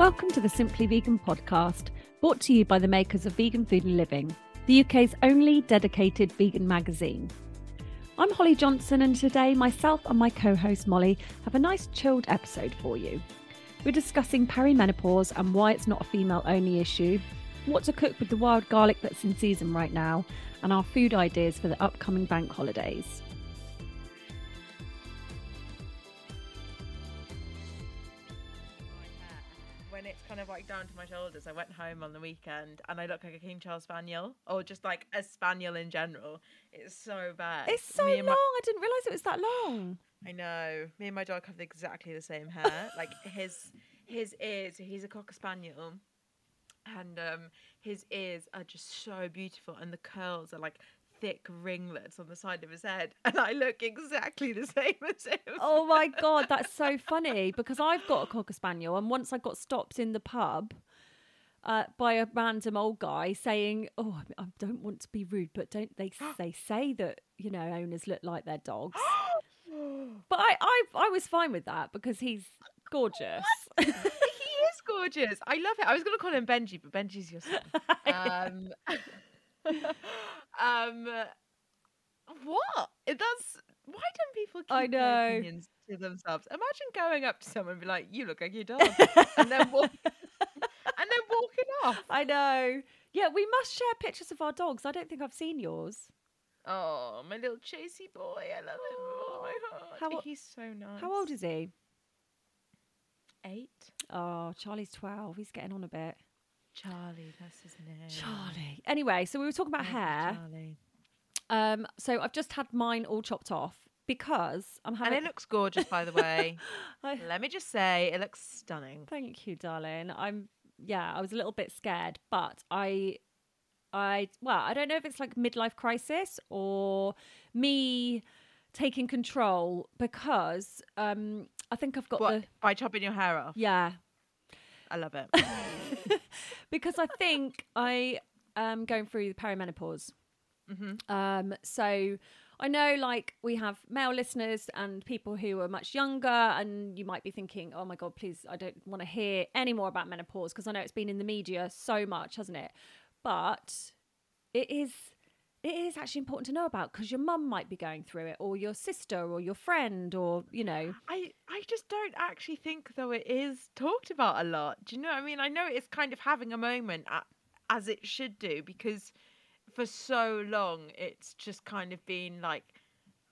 Welcome to the Simply Vegan podcast, brought to you by the makers of Vegan Food and Living, the UK's only dedicated vegan magazine. I'm Holly Johnson, and today myself and my co host Molly have a nice chilled episode for you. We're discussing perimenopause and why it's not a female only issue, what to cook with the wild garlic that's in season right now, and our food ideas for the upcoming bank holidays. It's kind of like down to my shoulders. I went home on the weekend and I look like a King Charles Spaniel or just like a Spaniel in general. It's so bad. It's so long, my- I didn't realise it was that long. I know. Me and my dog have exactly the same hair. like his his ears. He's a cocker spaniel, and um, his ears are just so beautiful, and the curls are like thick ringlets on the side of his head, and I look exactly the same as him. Oh my god, that's so funny because I've got a cocker spaniel, and once I got stopped in the pub uh, by a random old guy saying, "Oh, I don't want to be rude, but don't they they say that you know owners look like their dogs?" but I, I I was fine with that because he's gorgeous. he is gorgeous. I love it. I was going to call him Benji, but Benji's your son. Um, um, what? That's why don't people keep I their know. opinions to themselves? Imagine going up to someone and be like, "You look like your dog," and then walk, and then walking off. I know. Yeah, we must share pictures of our dogs. I don't think I've seen yours. Oh, my little chasey boy. I love him. Oh my god, How o- he's so nice. How old is he? Eight. Oh, Charlie's twelve. He's getting on a bit. Charlie, that's his name. Charlie. Anyway, so we were talking about I love hair. Charlie. Um, so I've just had mine all chopped off because I'm having. And it looks gorgeous, by the way. I- Let me just say, it looks stunning. Thank you, darling. I'm yeah, I was a little bit scared, but I I well, I don't know if it's like midlife crisis or me taking control because um I think I've got What? the By chopping your hair off? yeah, I love it. because I think I am going through the perimenopause. Mm-hmm. Um, so I know, like, we have male listeners and people who are much younger, and you might be thinking, "Oh my god, please, I don't want to hear any more about menopause," because I know it's been in the media so much, hasn't it? But it is. It is actually important to know about because your mum might be going through it, or your sister, or your friend, or you know. I, I just don't actually think though it is talked about a lot. Do you know I mean? I know it's kind of having a moment a as it should do because for so long it's just kind of been like,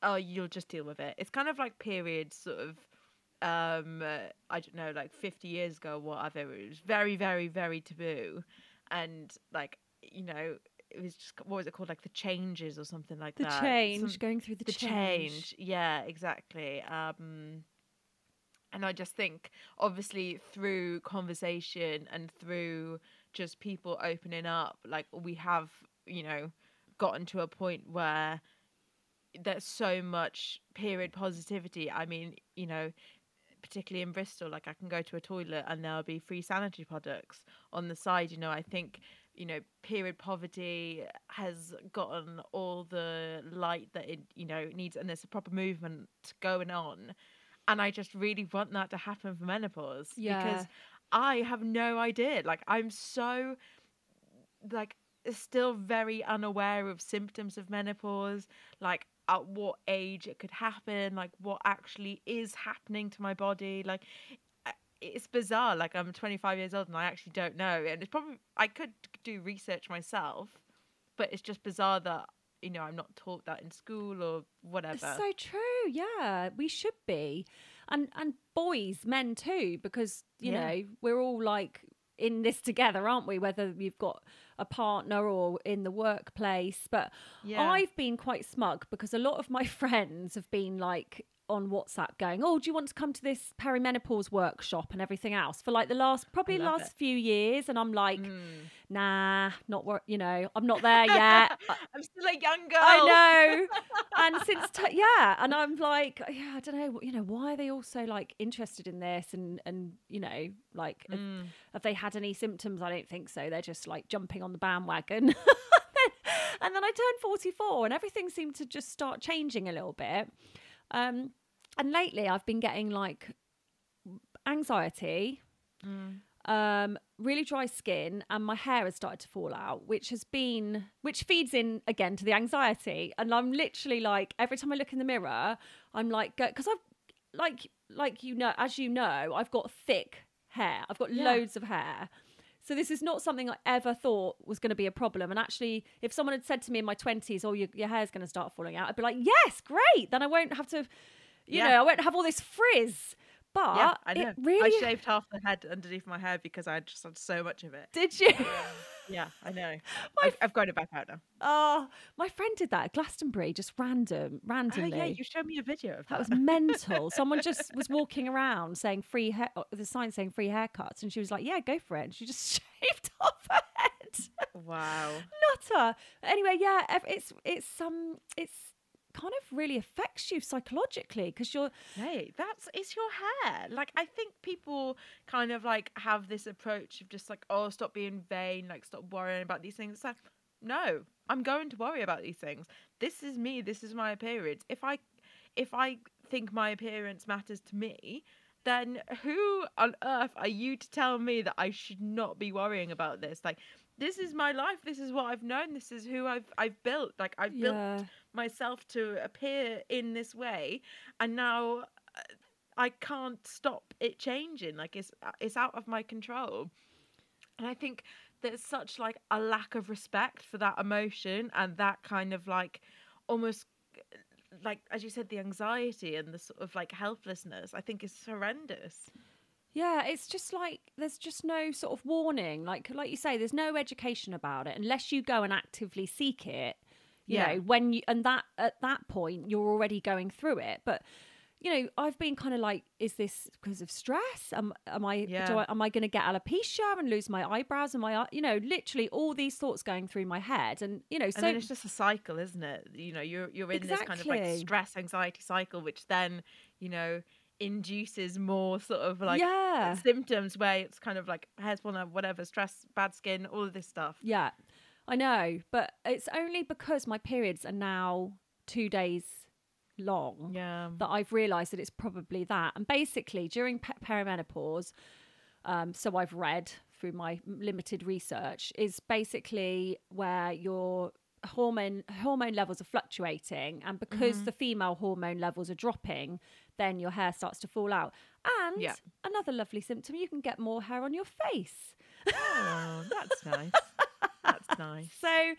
oh, you'll just deal with it. It's kind of like period sort of. Um, uh, I don't know, like fifty years ago, or whatever. It was very, very, very taboo, and like you know, it was just what was it called, like the changes or something like The that. The change, Some- going through the, the change. change. Yeah, exactly. Um, and I just think, obviously, through conversation and through just people opening up, like we have, you know, gotten to a point where there's so much period positivity. I mean, you know, particularly in Bristol, like I can go to a toilet and there'll be free sanitary products on the side. You know, I think you know period poverty has gotten all the light that it you know needs, and there's a proper movement going on. And I just really want that to happen for menopause Yeah. because I have no idea. Like I'm so like still very unaware of symptoms of menopause, like at what age it could happen, like what actually is happening to my body. Like it's bizarre. Like I'm 25 years old and I actually don't know. And it's probably I could do research myself, but it's just bizarre that you know I'm not taught that in school or whatever. It's so true. Yeah, we should be, and and boys, men too, because you Yeah. know we're all like in this together, aren't we? Whether you've got a partner or in the workplace, but Yeah. I've been quite smug because a lot of my friends have been like on WhatsApp going, "Oh, do you want to come to this perimenopause workshop and everything else?" For like the last probably last it. few years, and I'm like, Mm. "Nah, not wor- you know, I'm not there yet." I'm still a young girl. I know. and since t- yeah, and I'm like, yeah, I don't know, you know, why are they all so like interested in this and and you know, like have, Mm. have they had any symptoms? I don't think so. They're just like jumping on the bandwagon. and then I turned 44 and everything seemed to just start changing a little bit. Um and lately I've been getting like anxiety um, really dry skin, and my hair has started to fall out, which has been, which feeds in again to the anxiety. And I'm literally like, every time I look in the mirror, I'm like, because I've, like, like you know, as you know, I've got thick hair. I've got Yeah. loads of hair. So this is not something I ever thought was going to be a problem. And actually, if someone had said to me in my twenties, "Oh, your, your hair's going to start falling out," I'd be like, "Yes, great." Then I won't have to, you Yeah. know, I won't have all this frizz. But Yeah, I know. really I shaved half the head underneath my hair because I just had so much of it. did you. Yeah, I know. I've, I've grown it back out now. Oh, my friend did that at Glastonbury, just random, randomly. Oh yeah, you showed me a video of that that. was mental. Someone just was walking around saying free hair, uh, the sign saying free haircuts, and she was like, "Yeah, go for it." And she just shaved off her head. wow. Nutter. Anyway, yeah, it's it's um it's kind of really affects you psychologically because you're Hey, that's it's your hair. Like I think people kind of like have this approach of just like, oh, stop being vain, like stop worrying about these things. It's like, no, I'm going to worry about these things. This is me. This is my appearance. If I, if I think my appearance matters to me, then who on earth are you to tell me that I should not be worrying about this? Like, this is my life. This is what I've known. This is who I've I've built. Like I've built myself to appear in this way, and now uh, I can't stop it changing. Like it's uh, it's out of my control. And I think there's such like a lack of respect for that emotion and that kind of like almost like as you said the anxiety and the sort of like helplessness I think is horrendous. Yeah, it's just like there's just no sort of warning. Like like you say, there's no education about it unless you go and actively seek it. You Yeah. know, when you and that at that point you're already going through it. But you know, I've been kind of like, is this because of stress? Am am I, do Yeah. I am I going to get alopecia and lose my eyebrows and my you know, literally all these thoughts going through my head, and you know, And so then it's just a cycle, isn't it? You know, you're you're in this kind of like stress anxiety cycle, which then you know induces more sort of like Yeah. symptoms where it's kind of like hair's falling out, whatever, stress, bad skin, all of this stuff. Yeah, I know, but it's only because my periods are now two days long. Yeah. that I've realised that it's probably that. And basically, during pe- perimenopause, um, so I've read through my limited research, is basically where your hormone hormone levels are fluctuating, and because mm-hmm. the female hormone levels are dropping, then your hair starts to fall out. And Yeah. another lovely symptom, you can get more hair on your face. Oh, that's nice. Nice. So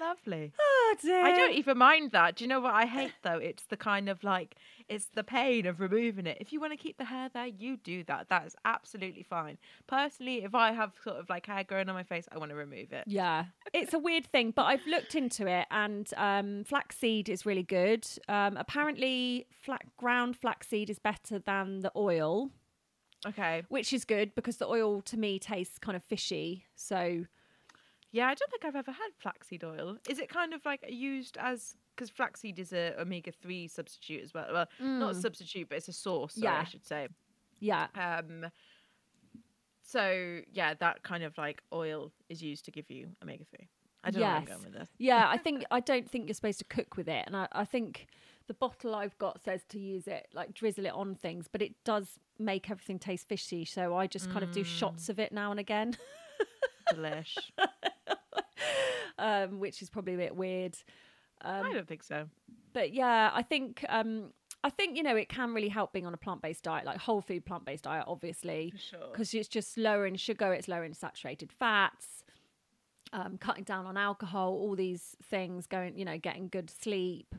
Lovely. oh dear. I don't even mind that. Do you know what I hate though? It's the kind of like it's the pain of removing it. If you want to keep the hair there, you do that. That is absolutely fine. Personally, if I have sort of like hair growing on my face, I want to remove it. Yeah, it's a weird thing, but I've looked into it, and um, flaxseed is really good. Um, apparently, flax ground flaxseed is better than the oil, Okay. which is good because the oil to me tastes kind of fishy. So Yeah, I don't think I've ever had flaxseed oil. Is it kind of like used as because flaxseed is a omega three substitute as well? Well, not a substitute, but it's a source. Sorry, I should say. yeah, Um. So yeah, that kind of like oil is used to give you omega three. I don't know where I'm going with this. yeah. I think I don't think you're supposed to cook with it, and I, I think the bottle I've got says to use it like drizzle it on things, but it does make everything taste fishy. So I just kind of do shots of it now and again, Delish. um, which is probably a bit weird. Um, I don't think so. but yeah, I think um, I think you know it can really help being on a plant based diet, like whole food plant based diet, obviously, sure. because it's just lower in sugar, it's lower in saturated fats, um, cutting down on alcohol, all these things, going, you know, getting good sleep.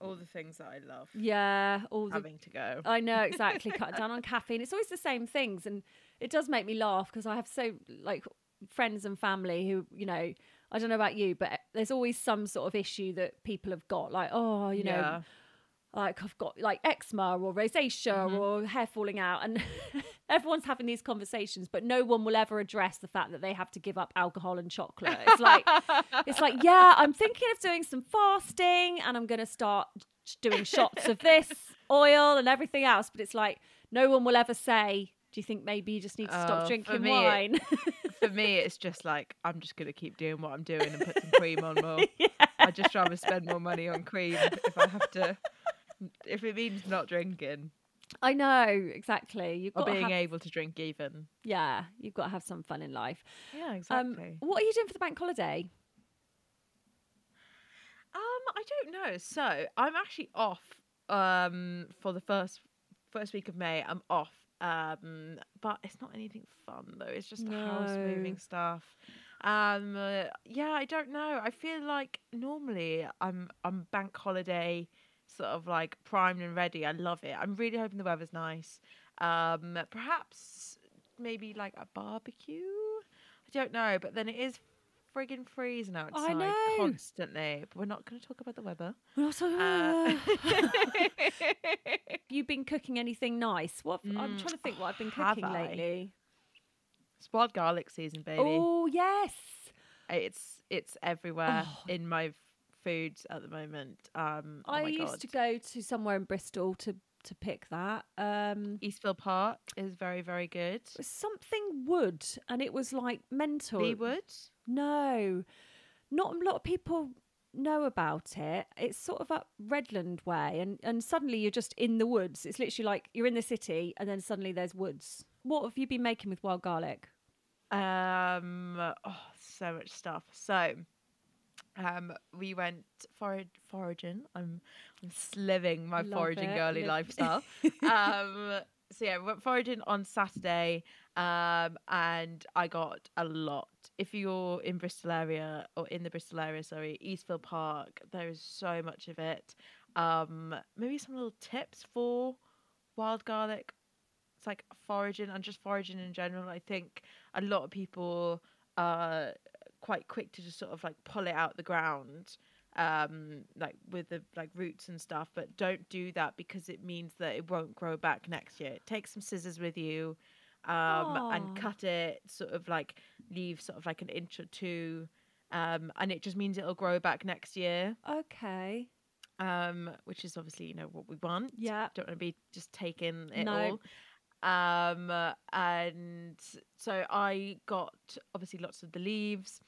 All the things that I love Yeah, all the having to go. I know exactly. Cut down on caffeine. It's always the same things, and it does make me laugh because I have so like friends and family who you know. I don't know about you, but eh, there's always some sort of issue that people have got, like oh, you know, Yeah. like I've got like eczema or rosacea mm-hmm. or hair falling out, and everyone's having these conversations, but no one will ever address the fact that they have to give up alcohol and chocolate. It's like it's like yeah, I'm thinking of doing some fasting, and I'm going to start doing shots of this oil and everything else, but it's like no one will ever say. Do you think maybe you just need to Oh, stop for drinking it- wine? For me, it's just like I'm just gonna keep doing what I'm doing and put some cream on more. I'd just rather spend more money on cream if I have to. If it means not drinking I know exactly. You've or got to being have, able to drink even. yeah, you've got to have some fun in life. Yeah, Um, exactly. what are you doing for the bank holiday? Um, I don't know. So I'm actually off um for the first first week of May. I'm off. Um, but it's not anything fun though. It's just house moving stuff. Um, uh, yeah, I don't know. I feel like normally I'm I'm bank holiday sort of like primed and ready. I love it. I'm really hoping the weather's nice. Um, perhaps maybe like a barbecue. I don't know, but then it is friggin' freezing outside know. constantly. But we're not going to talk about the weather. Uh, Uh, You've been cooking anything nice? What I'm Mm, trying to think what I've been have cooking I? lately. wild garlic season, baby. Oh yes, It's it's everywhere Oh. in my f- foods at the moment. Um, oh I my used God. to go to somewhere in Bristol to to pick that. Um, Eastville Park is very very good. something wood, and it was like mental. Leigh Woods. No, not a lot of people know about it. It's sort of up Redland way, and and suddenly you're just in the woods. It's literally like you're in the city, and then suddenly there's woods. What have you been making with wild garlic? Um, oh, so much stuff. So, um, we went for foraging. I'm, I'm living my Love foraging it. girly Live- lifestyle. um, so yeah, we went foraging on Saturday. Um, and I got a lot. If you're in Bristol area or in the Bristol area, sorry, Eastville Park, there is so much of it. Um, maybe some little tips for wild garlic. It's like foraging and just foraging in general. I think a lot of people are quite quick to just sort of like pull it out the ground um like with the like roots and stuff but don't do that because it means that it won't grow back next year take some scissors with you um and cut it sort of like leave sort of like an inch or two um and it just means it'll grow back next year Okay. um which is obviously you know what we want Yeah. don't want to be just taking it No. all um and so i got obviously lots of the leaves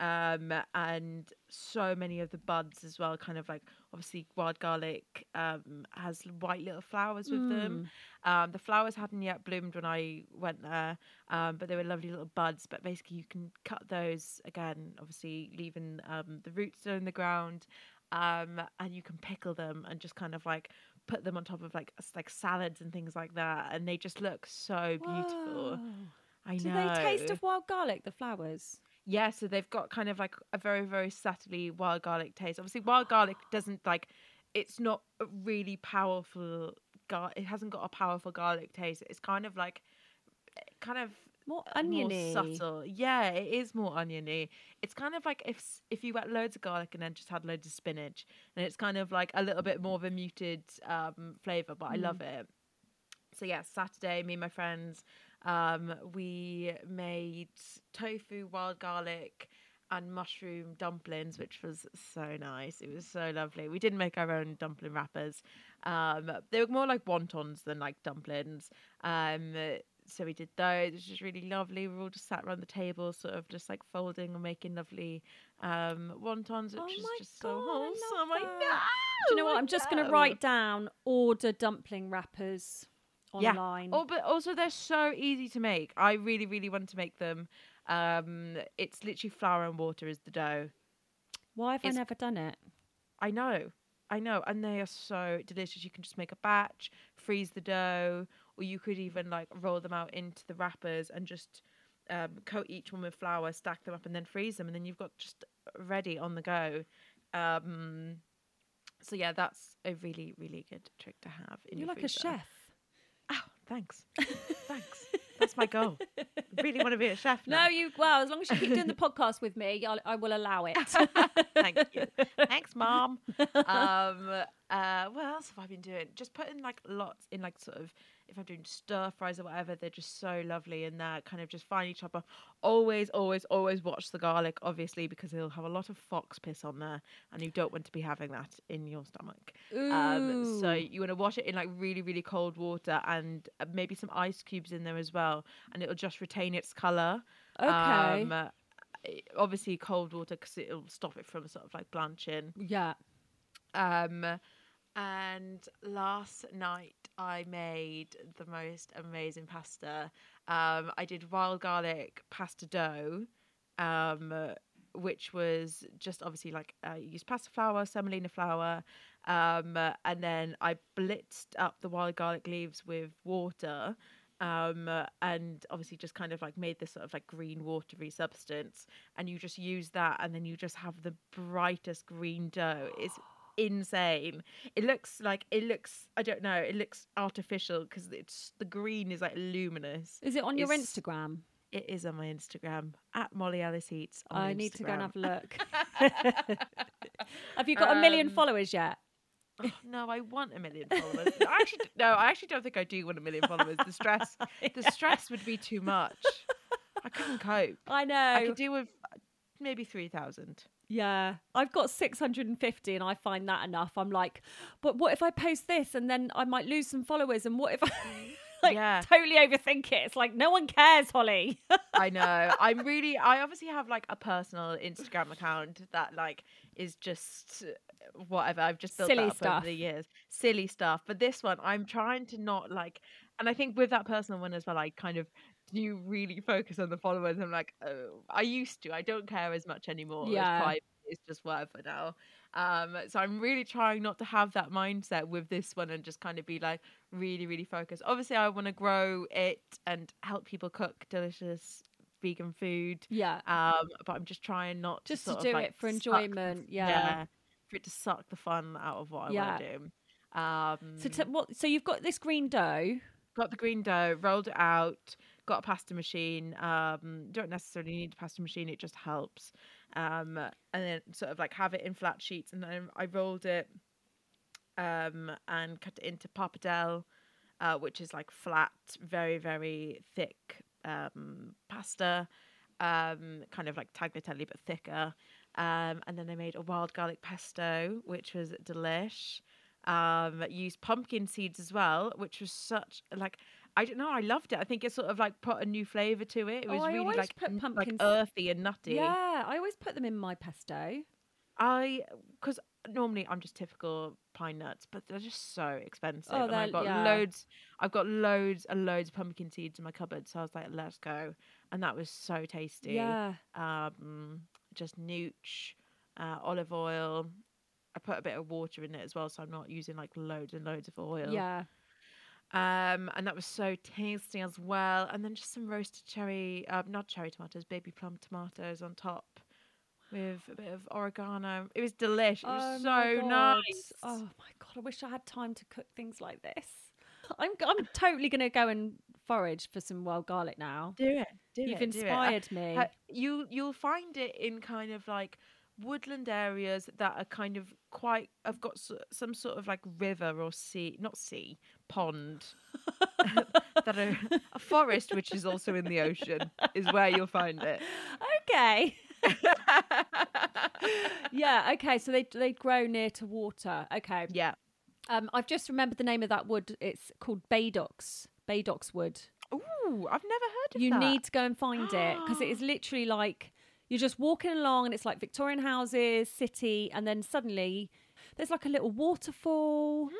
um and so many of the buds as well kind of like obviously wild garlic um has white little flowers with them um the flowers hadn't yet bloomed when i went there um but they were lovely little buds but basically you can cut those again obviously leaving um the roots still in the ground um and you can pickle them and just kind of like put them on top of like like salads and things like that and they just look so beautiful Whoa. i Do know they taste of wild garlic? The flowers. Yeah, so they've got kind of like a very, very subtly wild garlic taste. Obviously, wild garlic doesn't like, it's not a really powerful. Gar- it hasn't got a powerful garlic taste. It's kind of like, kind of More oniony. more subtle. Yeah, it is more oniony. It's kind of like if if you ate loads of garlic and then just had loads of spinach, and it's kind of like a little bit more of a muted um, flavor, but I love Mm. it. So yeah, Saturday, me and my friends, um, we made tofu, wild garlic, and mushroom dumplings, which was so nice. It was so lovely. We didn't make our own dumpling wrappers. Um, they were more like wontons than like dumplings. Um, so we did those, which was just really lovely. We all just sat around the table, sort of just like folding and making lovely um, wontons, which Oh is my just so God, I love wholesome. I that. know. Do you know what? I I'm just going to write down order dumpling wrappers online. Oh, but also they're so easy to make. I really, really want to make them. Um, it's literally flour and water is the dough. Why have I never done it? I know, I know, and they are so delicious. You can just make a batch, freeze the dough, or you could even like roll them out into the wrappers and just um, coat each one with flour, stack them up, and then freeze them, and then you've got just ready on the go. Um, so yeah, that's a really, really good trick to have. In You're your like a chef. Thanks, thanks. That's my goal. I really want to be a chef now. No, you. Well, as long as you keep doing the podcast with me, I'll, I will allow it. Thank you. Thanks, mom. Um, uh, what else have I been doing? Just putting like lots in like sort of if I'm doing stir fries or whatever, they're just so lovely and they're kind of just finely chopped up. Always, always, always watch the garlic, obviously, because it'll have a lot of fox piss on there, and you don't want to be having that in your stomach. Um, so you want to wash it in like really, really cold water and uh, maybe some ice cubes in there as well, and it'll just retain its color. Okay. Um, uh, obviously cold water because it'll stop it from sort of like blanching. yeah. Um, and last night I made the most amazing pasta. Um, I did wild garlic pasta dough, um, which was just obviously like I used pasta flour, semolina flour, um, and then I blitzed up the wild garlic leaves with water. Um, and obviously just kind of like made this sort of like green watery substance, and you just use that, and then you just have the brightest green dough. It's insane. It looks like it looks. I don't know. It looks artificial because it's the green is like luminous. Is it on your Instagram? It is on my Instagram at Molly Alice Eats. on I need to go and have a look. have you got a million Um, followers yet? Oh, no, I want a million followers. I actually, no, I actually don't think I do want a million followers. The stress, the stress would be too much. I couldn't cope. I know. I could do with uh, maybe three thousand. Yeah, I've got 650 and I find that enough. I'm like, but what if I post this and then I might lose some followers? And what if I like Yeah. totally overthink it? It's like, no one cares, Holly. I know. I'm really. I obviously have like a personal Instagram account that like is just whatever. I've just built Silly that up stuff. over the years. Silly stuff. But this one, I'm trying to not like. And I think with that personal one as well, I kind of do really focus on the followers. I'm like, oh, I used to. I don't care as much anymore. It's Yeah. It's just whatever now. Um, so I'm really trying not to have that mindset with this one and just kind of be like really, really focused. Obviously, I want to grow it and help people cook delicious vegan food. yeah. Um, but I'm just trying not Just to to do of, like, it for suck the- enjoyment, yeah. for it to suck the fun out of what I Yeah. want to do. Um, So, t- what, so you've got this green dough. got the green dough, rolled it out, got a pasta machine. Um, don't necessarily need a pasta machine; it just helps. Um, and then sort of like have it in flat sheets, and then I rolled it, um, and cut it into pappardelle, uh, which is like flat, very very thick um, pasta, um, kind of like tagliatelle but thicker. Um, and then I made a wild garlic pesto, which was delish. Um, used pumpkin seeds as well, which was such like I don't know. I loved it. I think it sort of like put a new flavor to it. It Oh, was I really like put n- pumpkin like earthy and nutty. Yeah, I always put them in my pesto. I because normally I'm just typical pine nuts, but they're just so expensive. Oh, and I've got yeah. loads. I've got loads and loads of pumpkin seeds in my cupboard, so I was like, let's go, and that was so tasty. Yeah. Um, just nooch, uh, olive oil. I put a bit of water in it as well, so I'm not using like loads and loads of oil. Yeah. Um, and that was so tasty as well. And then just some roasted cherry, uh, not cherry tomatoes, baby plum tomatoes on top with a bit of oregano. It was delicious. It was Oh so nice. Oh my god, I wish I had time to cook things like this. I'm I'm totally gonna go and forage for some wild garlic now. Do it. Do You've it. do it. Inspired me. ha- you you'll find it in kind of like woodland areas that are kind of quite have got s- some sort of like river or sea not sea pond that are a forest which is also in the ocean is where you'll find it Okay. yeah. Okay. So they they grow near to water. Okay. yeah Um, I've just remembered the name of that wood. It's called Badock's. Badock's wood. Ooh, I've never heard of You that. You need to go and find it because it is literally like you're just walking along and it's like Victorian houses, city, and then suddenly there's like a little waterfall.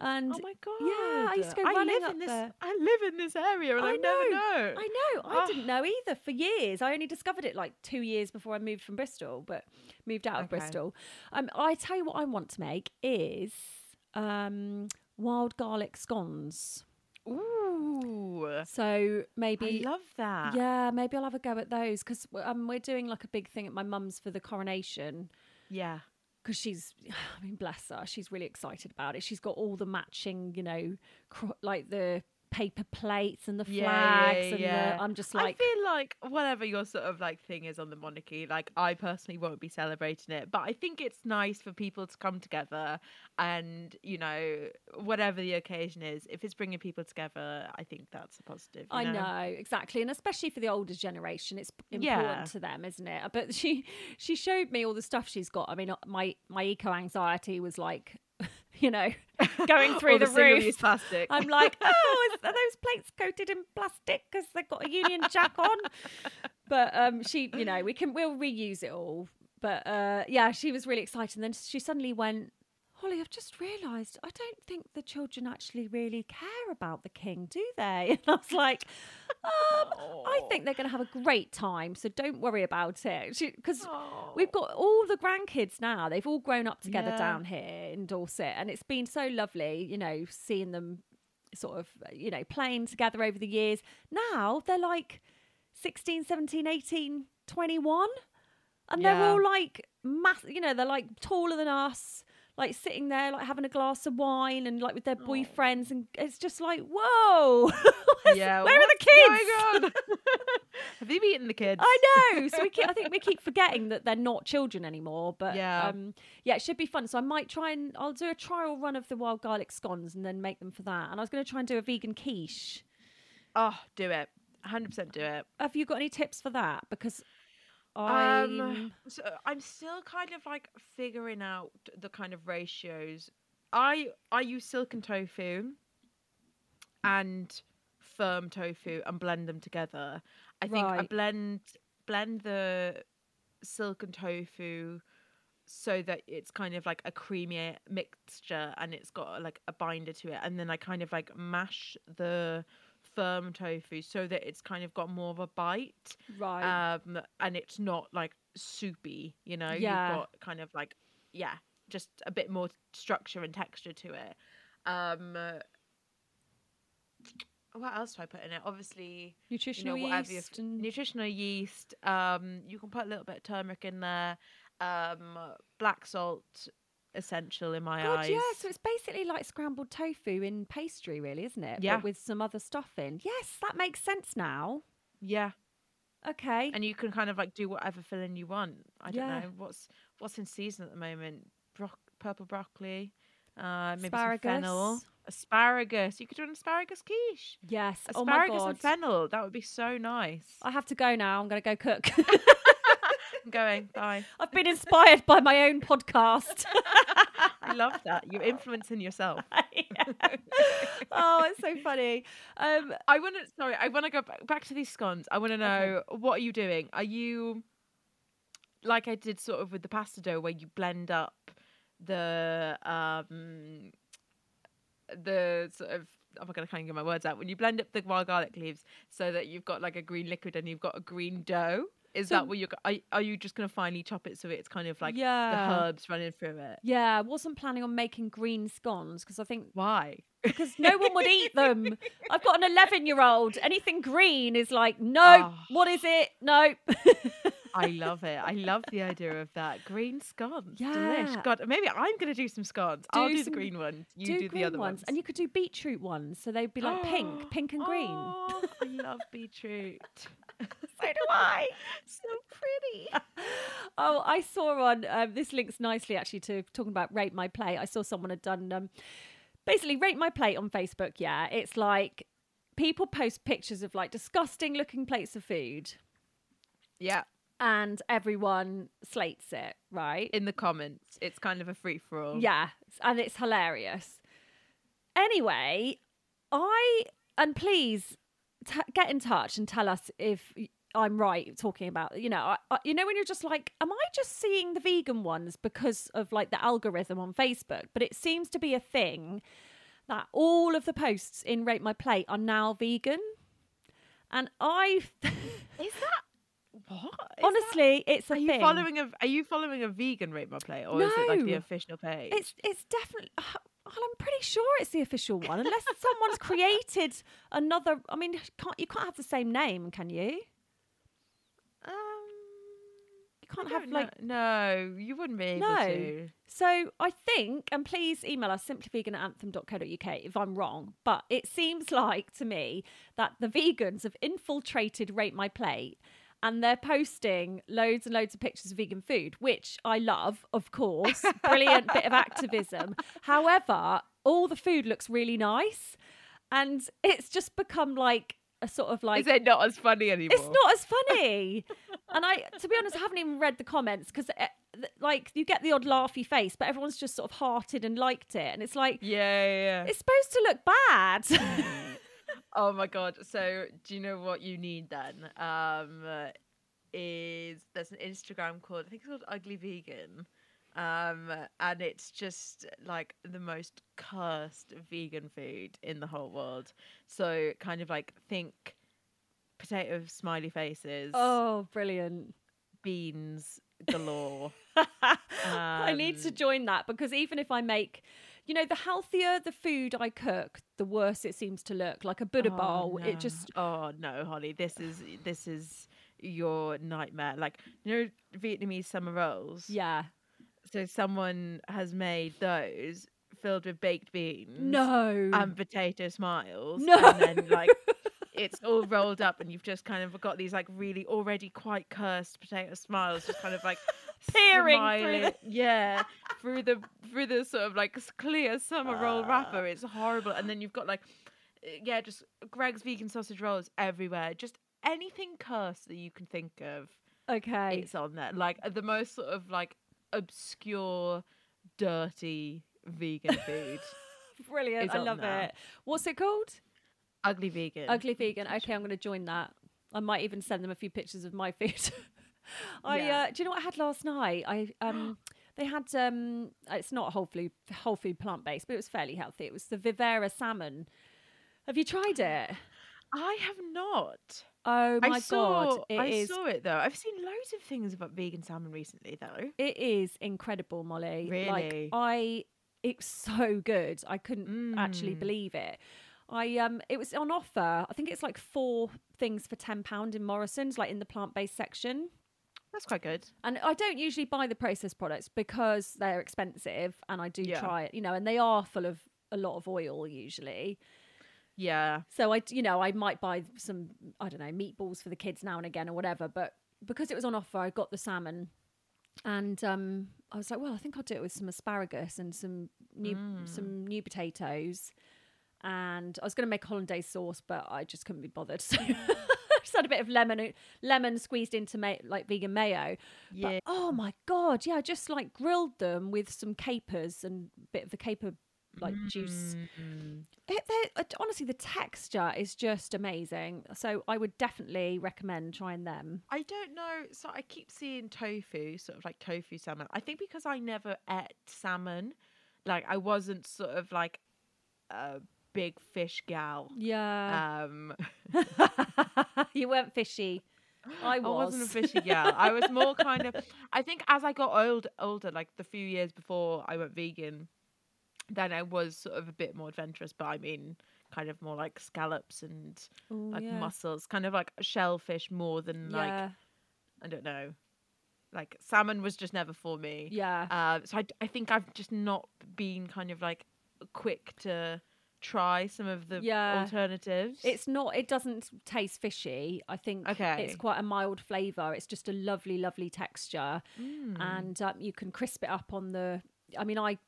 And Oh my god! Yeah, I used to go I running live up in this. there. I live in this area, and I, I never know, know. I know. I Oh. didn't know either for years. I only discovered it like two years before I moved from Bristol, but moved out of Okay. Bristol. Um, I tell you what I want to make is um, wild garlic scones. Ooh, So maybe I love that. Yeah, maybe I'll have a go at those because um, we're doing like a big thing at my mum's for the coronation yeah. because she's, I mean, bless her, she's really excited about it. She's got all the matching, you know, cro- like the paper plates and the flags, Yeah, yeah, and yeah. the, I'm just like, I feel like whatever your sort of like thing is on the monarchy, like I personally won't be celebrating it, but I think it's nice for people to come together and you know whatever the occasion is, if it's bringing people together, I think that's a positive. you I know exactly, and especially for the older generation, it's important Yeah. to them, isn't it? But she she showed me all the stuff she's got. I mean, uh, my my eco anxiety was like, you know, going through the, the roof. plastic. I'm like, oh, is, are those plates coated in plastic because they've got a Union Jack on? But um, she, you know, we can we'll reuse it all. But uh, yeah, she was really excited. And then she suddenly went, Holly, I've just realised I don't think the children actually really care about the king, do they? And I was like, um, I think they're going to have a great time, so don't worry about it. Because we've got all the grandkids now; they've all grown up together Yeah. down here in Dorset, and it's been so lovely, you know, seeing them sort of, you know, playing together over the years. Now they're like 16, 17, 18, 21 and they're all like mass you know they're like taller than us like sitting there like having a glass of wine and like with their boyfriends and it's just like whoa yeah. where are the kids? Have you eaten the kids? I know. So we keep, I think we keep forgetting that they're not children anymore. But Yeah. um, yeah, it should be fun. So I might try and I'll do a trial run of the wild garlic scones and then make them for that. And I was going to try and do a vegan quiche. Oh, do it. 100% do it. Have you got any tips for that? Because I Um, so I'm still kind of like figuring out the kind of ratios. I I use silken tofu and firm tofu and blend them together. I think I blend blend the silken tofu so that it's kind of like a creamy mixture and it's got like a binder to it and then I kind of like mash the firm tofu so that it's kind of got more of a bite right. um and it's not like soupy you know Yeah. you've got kind of like yeah just a bit more structure and texture to it um what else do i put in it obviously Nutritional you know yeast and nutritional yeast um you can put a little bit of turmeric in there um black salt essential in my God, eyes yeah. So it's basically like scrambled tofu in pastry, really, isn't it? Yeah. But with some other stuff in. Yes, that makes sense now. yeah Okay. and you can kind of like do whatever filling you want i don't Yeah. know what's what's in season at the moment Bro- purple broccoli uh maybe Asparagus. some fennel asparagus you could do an asparagus quiche yes. asparagus oh my god. and fennel that would be so nice I have to go now. I'm going to go cook. i'm going bye I've been inspired by my own podcast. i love that you're influencing yourself oh, it's so funny. Um, i want to sorry i want to go back, back to these scones i want to know what are you doing are you like i did sort of with the pasta dough where you blend up the um the sort of oh my god, I can't get my words out. When you blend up the wild garlic leaves so that you've got like a green liquid and you've got a green dough. Is So- that what you're? Are, are you just gonna finally chop it so it's kind of like Yeah. the herbs running through it? Yeah, I wasn't planning on making green scones because I think Why? because no one would eat them. I've got an 11 year old. Anything green is like, no, Oh. Ah. what is it? No. I love it. I love the idea of that green scones. Yeah. Delish. God, maybe I'm gonna do some scones. I'll Do do some- the green ones. You do do, the other ones. ones. And you could do beetroot ones. So they'd be like pink, pink and green. Oh, I love beetroot. so do I. so pretty. Oh, I saw on um, this links nicely actually to talking about rate my plate. I saw someone had done um, basically rate my plate on Facebook. Yeah, it's like people post pictures of like disgusting looking plates of food, Yeah. And everyone slates it. Right? In the comments, it's kind of a free for all. Yeah, and it's hilarious. Anyway, I and please t- get in touch and tell us if I'm right talking about you know I, I, you know when you're just like am I just seeing the vegan ones because of like the algorithm on Facebook but it seems to be a thing that all of the posts in rate my plate are now vegan and I Is that what? Is that- honestly it's a are you following a Are you following a vegan rate my plate, or is it like the official page? It's it's definitely. Well, I'm pretty sure it's the official one, unless someone's created another. I mean, can't you can't have the same name, can you? um. You can't have don't like no, you wouldn't be able no. to. So I think, and please email us simplyvegan at anthem.co.uk if I'm wrong, but it seems like to me that the vegans have infiltrated Rate My Plate and they're posting loads and loads of pictures of vegan food, which I love, of course. Brilliant bit of activism. However, all the food looks really nice and it's just become like a sort of like Is it not as funny anymore? it's not as funny. and I, to be honest, I haven't even read the comments because, eh, like, you get the odd laughy face, but everyone's just sort of hearted and liked it, and it's like Yeah, yeah. yeah. it's supposed to look bad. Mm. Oh my god! So do you know what you need then? Um, uh, is there's an Instagram called I think it's called Ugly Vegan, um, and it's just like the most cursed vegan food in the whole world. So kind of like think potato smiley faces, oh, brilliant! beans galore. I need to Um, join that because even if I make, you know, the healthier the food I cook, the worse it seems to look. Like a Buddha Oh, bowl, no. it just Oh no, Holly, this is this is your nightmare. Like you know Vietnamese summer rolls. yeah. So someone has made those filled with baked beans. No. And potato smiles. No. And then like it's all rolled up and you've just kind of got these like really already quite cursed potato smiles just kind of like Peering through the- yeah through the through the sort of like clear summer roll wrapper it's horrible and then you've got like uh, yeah just Greggs vegan sausage rolls everywhere just anything cursed that you can think of okay. it's on there. Like the most sort of like obscure, dirty vegan food. Brilliant. I love there. it. What's it called? Ugly vegan. Ugly vegan. Okay, I'm going to join that. I might even send them a few pictures of my food. I Yeah. uh, do you know what I had last night? I um they had um it's not whole food whole food plant based, but it was fairly healthy. It was the Vivera salmon. Have you tried it? I have not. Oh my I saw. god, it I is saw it though. I've seen loads of things about vegan salmon recently though. it is incredible, Molly. Like Really? I it's so good. I couldn't actually Mm. believe it. I um it was on offer. I think it's like four things for ten pound in Morrison's, like in the plant based section. That's quite good. And I don't usually buy the processed products because they're expensive and I do Yeah. try it, you know, and they are full of a lot of oil usually. Yeah. So I, you know, I might buy some, I don't know, meatballs for the kids now and again or whatever. But because it was on offer, I got the salmon, and um, I was like, well, I think I'll do it with some asparagus and some new some new potatoes, and I was going to make hollandaise sauce, but I just couldn't be bothered. So. I Just had a bit of lemon, lemon squeezed into ma- like vegan mayo. Yeah. But, oh my god, yeah! I just like grilled them with some capers and a bit of the caper like juice. Mm. It, uh, honestly, the texture is just amazing. So I would definitely recommend trying them. I don't know. So I keep seeing tofu, sort of like tofu salmon. I think because I never ate salmon, like I wasn't sort of like a big fish gal. Yeah, Um, you weren't fishy. I I was. wasn't a fishy gal. I was more kind of. I think as I got old, older, like the few years before I went vegan, then I was sort of a bit more adventurous. But I mean, kind of more like scallops and Ooh, like yeah. mussels, kind of like shellfish more than like I don't know. Like salmon was just never for me. Yeah. Uh, so I, I think I've just not been kind of like quick to try some of the Yeah. alternatives. It's not. It doesn't taste fishy. I think Okay. it's quite a mild flavour. It's just a lovely, lovely texture, Mm. and um, you can crisp it up on the. I mean, I,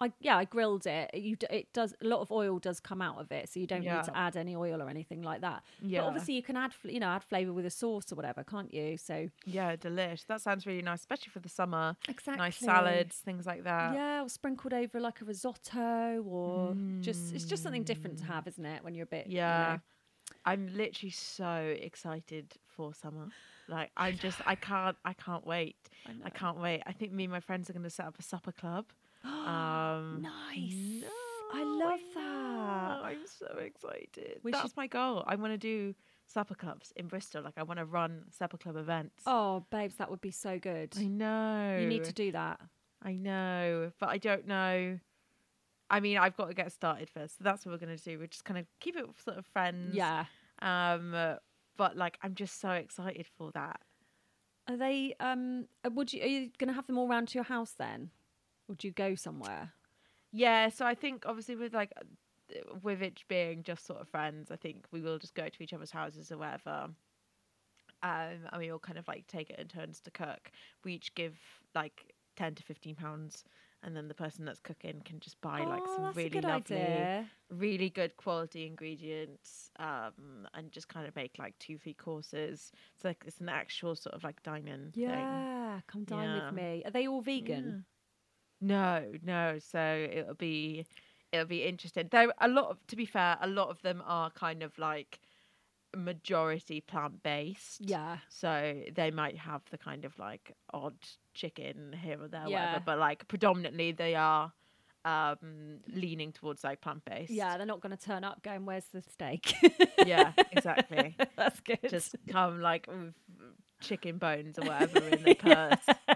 I yeah, I grilled it. You, d- it does a lot of oil does come out of it, so you don't Yeah. need to add any oil or anything like that. Yeah. But obviously, you can add, you know, add flavour with a sauce or whatever, can't you? So yeah, delish. That sounds really nice, especially for the summer. exactly, Nice salads, things like that. Yeah, or sprinkled over like a risotto, or just it's just something different to hmm. have, isn't it? When you're a bit, you Yeah. know- I'm literally so excited for summer. Like I'm just I can't I can't wait. I. I can't wait. I think me and my friends are going to set up a supper club. Um nice. I love know. that. I'm so excited. We That's should- my goal. I want to do supper clubs in Bristol. Like I want to run supper club events. Oh, babes, that would be so good. I know. You need to do that. I know, but I don't know. I mean, I've got to get started first. So that's what we're going to do. We're just kind of keep it sort of friends. Yeah. Um, but like, I'm just so excited for that. Are they? Um. uh, Would you? Are you going to have them all round to your house then? Would you go somewhere? Yeah. So I think obviously with like, with it being just sort of friends, I think we will just go to each other's houses or whatever. Um, and we all kind of like take it in turns to cook. We each give like ten to fifteen pounds, and then the person that's cooking can just buy like oh, some really lovely. idea. really good quality ingredients um and just kind of make like two three courses it's like it's an actual sort of like dining thing Yeah, come dine Yeah. with me. Are they all vegan? No no so it'll be it'll be interesting though a lot of to be fair a lot of them are kind of like majority plant-based Yeah. so they might have the kind of like odd chicken here or there Yeah. whatever but like predominantly they are um leaning towards like plant-based Yeah, they're not going to turn up going, "Where's the steak?" yeah exactly that's good. just come like with chicken bones or whatever in the purse.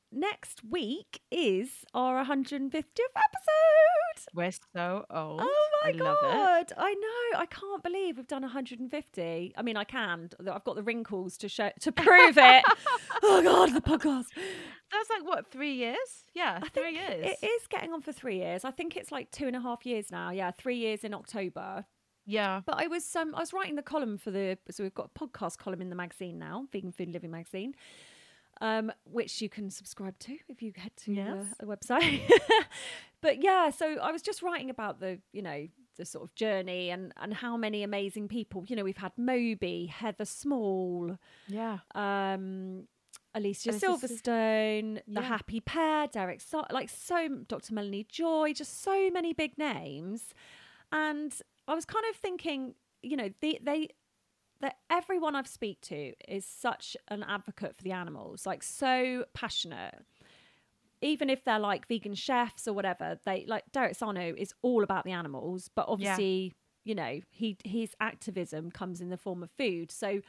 Next week is our 150th episode. We're so old. Oh my I god! love it. I know. I can't believe we've done 150. I mean, I can. I've got the wrinkles to show to prove it. oh god, the podcast. That's like what, three years? Yeah, I three years. it is getting on for three years. I think it's like two and a half years now. Yeah, three years in October. Yeah. But I was um I was writing the column for the so we've got a podcast column in the magazine now, Vegan Food and Living magazine, um, which you can subscribe to if you head to Yes. uh, the website. but yeah, so I was just writing about the you know the sort of journey and and how many amazing people you know we've had Moby, Heather Small, Yeah. um, Alicia Sil- Silverstone, the Yeah. Happy Pear, Derek, so- like so, Dr. Melanie Joy, just so many big names. And I was kind of thinking, you know, they, they, that everyone I've speak to is such an advocate for the animals, like so passionate. Even if they're like vegan chefs or whatever, they like Derek Sarno is all about the animals, but obviously, you know, he his activism comes in the form of food. So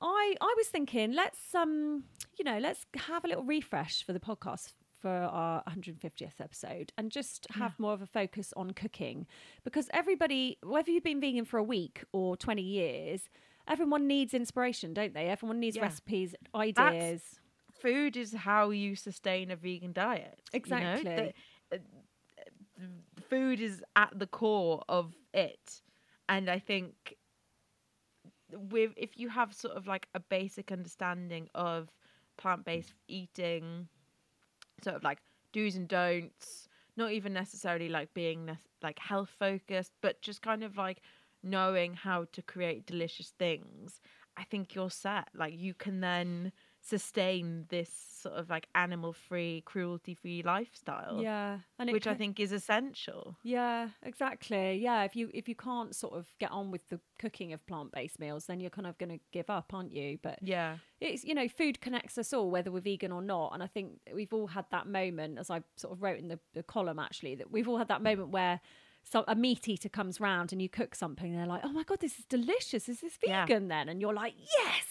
I I was thinking let's um you know let's have a little refresh for the podcast for our 150th episode and just have more of a focus on cooking because everybody, whether you've been vegan for a week or 20 years, everyone needs inspiration, don't they? Everyone needs Yeah. recipes, ideas. food is how you sustain a vegan diet. you know? Exactly. The- uh, food is at the core of it, and I think with if you have sort of like a basic understanding of plant-based eating, sort of like do's and don'ts, not even necessarily like being nec- like health focused, but just kind of like knowing how to create delicious things. I think you're set. Like you can then sustain this sort of like animal free, cruelty free lifestyle. yeah, and Which I think is essential. Yeah, exactly. Yeah, if you if you can't sort of get on with the cooking of plant based meals, then you're kind of going to give up, aren't you? But Yeah. it's you know food connects us all whether we're vegan or not and i think we've all had that moment as i sort of wrote in the, the column actually that we've all had that moment where so a meat eater comes round and you cook something and they're like oh my god this is delicious is this Yeah. vegan then and you're like yes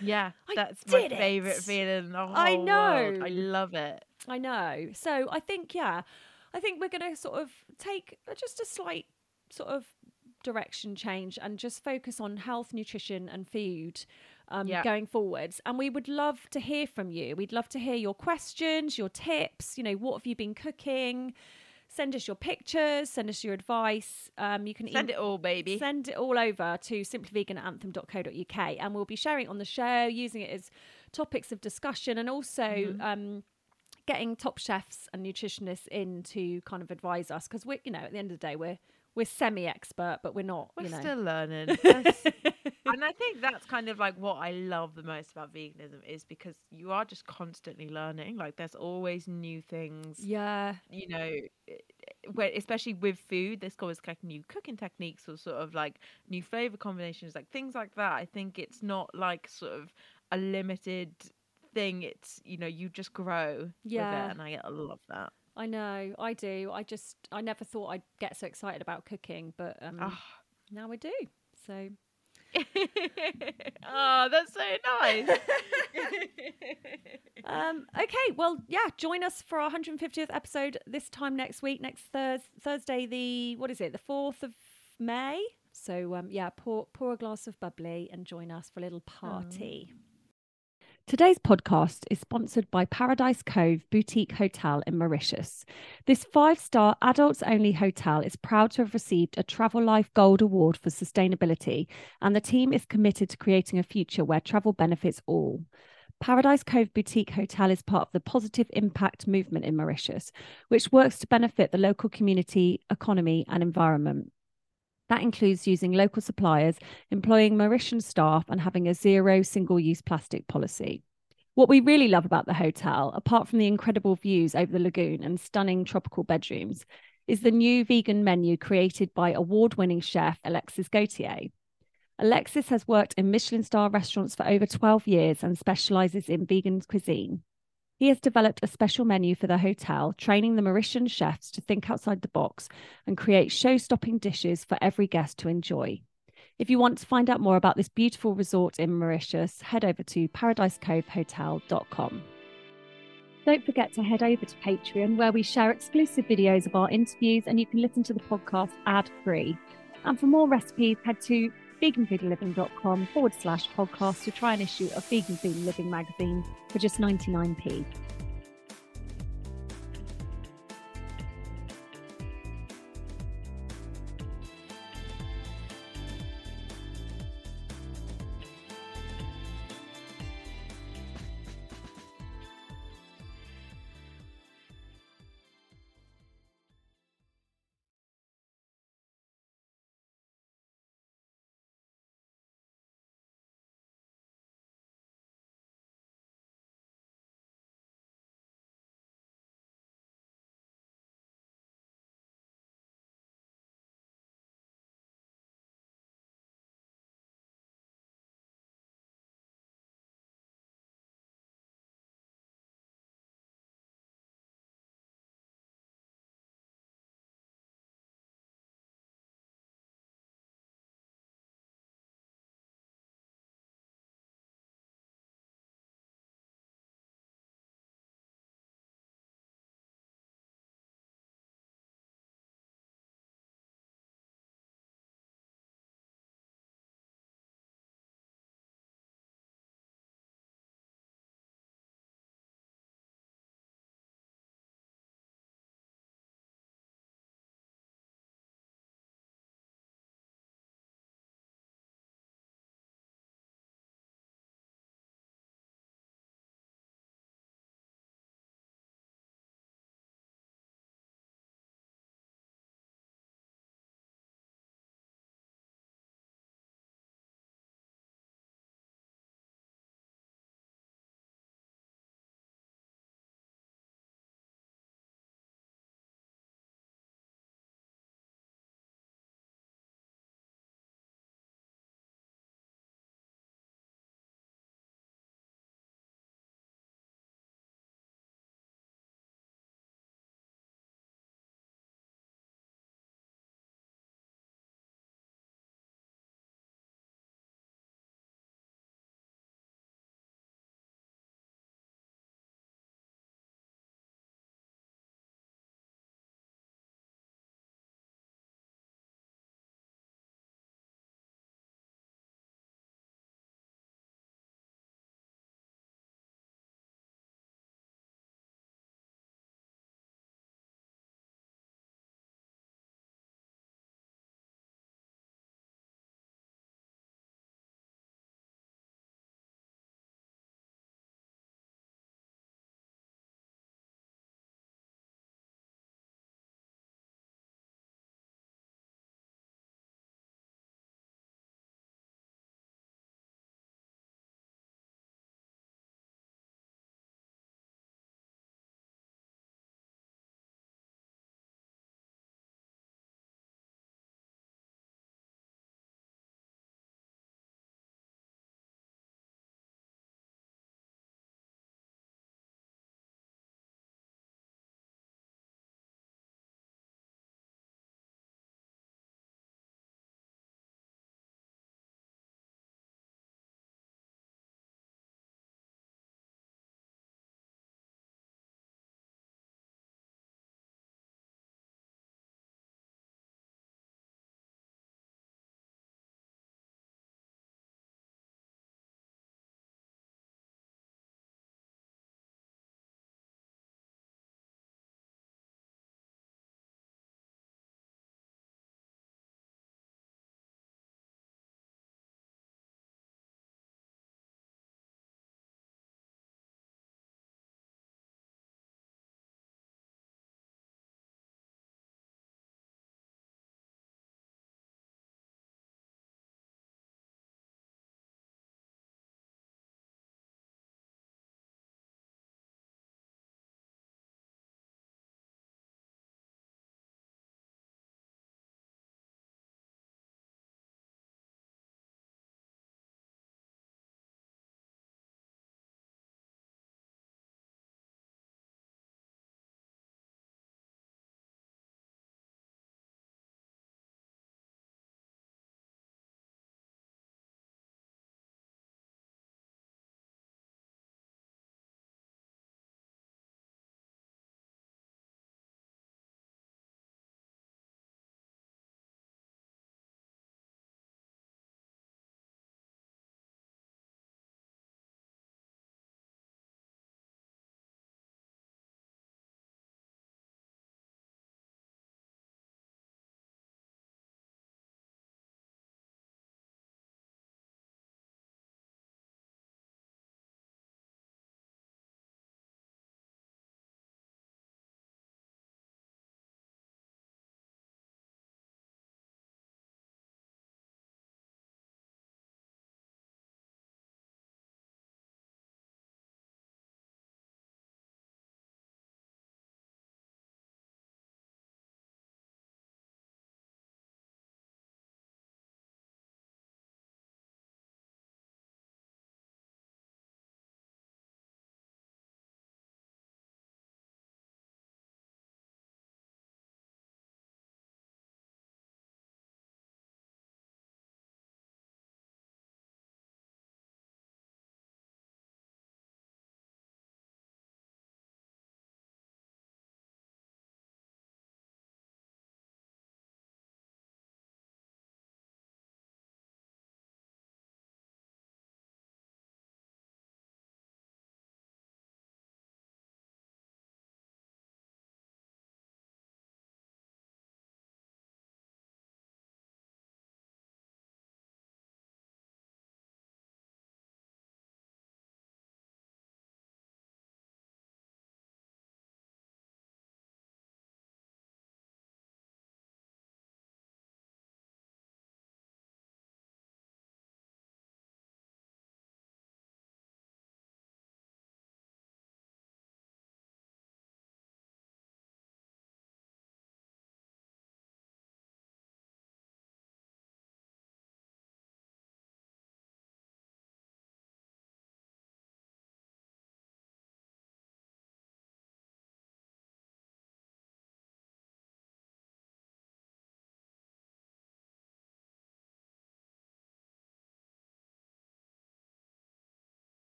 Yeah. I that's my favorite feeling in the whole I world. know. I love it. i know so i think yeah i think we're going to sort of take just a slight sort of direction change and just focus on health nutrition and food um, Yeah. going forwards and we would love to hear from you we'd love to hear your questions your tips you know what have you been cooking send us your pictures send us your advice um, you can Send em- it all, baby. Send it all over to simplyvegananthem.co.uk and we'll be sharing it on the show, using it as topics of discussion and also Mm-hmm. um, getting top chefs and nutritionists in to kind of advise us because we're, you know, at the end of the day, we're we're semi-expert, but we're not. We're you know. still learning. And I think that's kind of like what I love the most about veganism is because you are just constantly learning. Like there's always new things. yeah, You know, where especially with food, there's always like new cooking techniques or sort of like new flavor combinations, like things like that. I think it's not like sort of a limited thing. It's you know you just grow with Yeah. it, and I love that. I know, I do. I just, I never thought I'd get so excited about cooking, but um, Ah. now I do. So oh, that's so nice. Um, okay, well, yeah, join us for our 150th episode this time next week, next Thurs Thursday, the what is it, the 4th of May? So, um, yeah, pour pour a glass of bubbly and join us for a little party. Today's podcast is sponsored by Paradise Cove Boutique Hotel in Mauritius. This five star adults only hotel is proud to have received a Travelife Gold Award for sustainability, and the team is committed to creating a future where travel benefits all. Paradise Cove Boutique Hotel is part of the Positive Impact movement in Mauritius, which works to benefit the local community, economy, and environment. That includes using local suppliers, employing Mauritian staff, and having a zero single use plastic policy. What we really love about the hotel, apart from the incredible views over the lagoon and stunning tropical bedrooms, is the new vegan menu created by award winning chef Alexis Gautier. Alexis has worked in Michelin star restaurants for over 12 years and specializes in vegan cuisine. He has developed a special menu for the hotel, training the Mauritian chefs to think outside the box and create show stopping dishes for every guest to enjoy. If you want to find out more about this beautiful resort in Mauritius, head over to paradisecovehotel.com. Don't forget to head over to Patreon, where we share exclusive videos of our interviews and you can listen to the podcast ad free. And for more recipes, head to veganfoodliving.com forward slash podcast to try and issue a Vegan Food Living magazine for just 99p.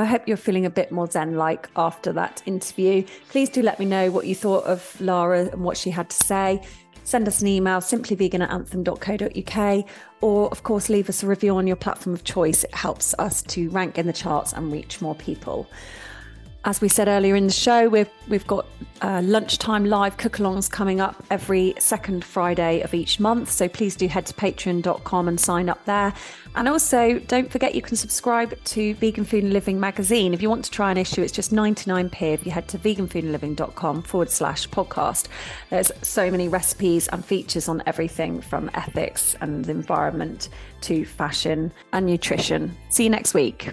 Well, I hope you're feeling a bit more zen like after that interview. Please do let me know what you thought of Lara and what she had to say. Send us an email, simplyvegan at anthem.co.uk, or of course, leave us a review on your platform of choice. It helps us to rank in the charts and reach more people. As we said earlier in the show, we've, we've got uh, lunchtime live cook alongs coming up every second Friday of each month. So please do head to patreon.com and sign up there. And also, don't forget you can subscribe to Vegan Food and Living magazine. If you want to try an issue, it's just 99p if you head to veganfoodandliving.com forward slash podcast. There's so many recipes and features on everything from ethics and the environment to fashion and nutrition. See you next week.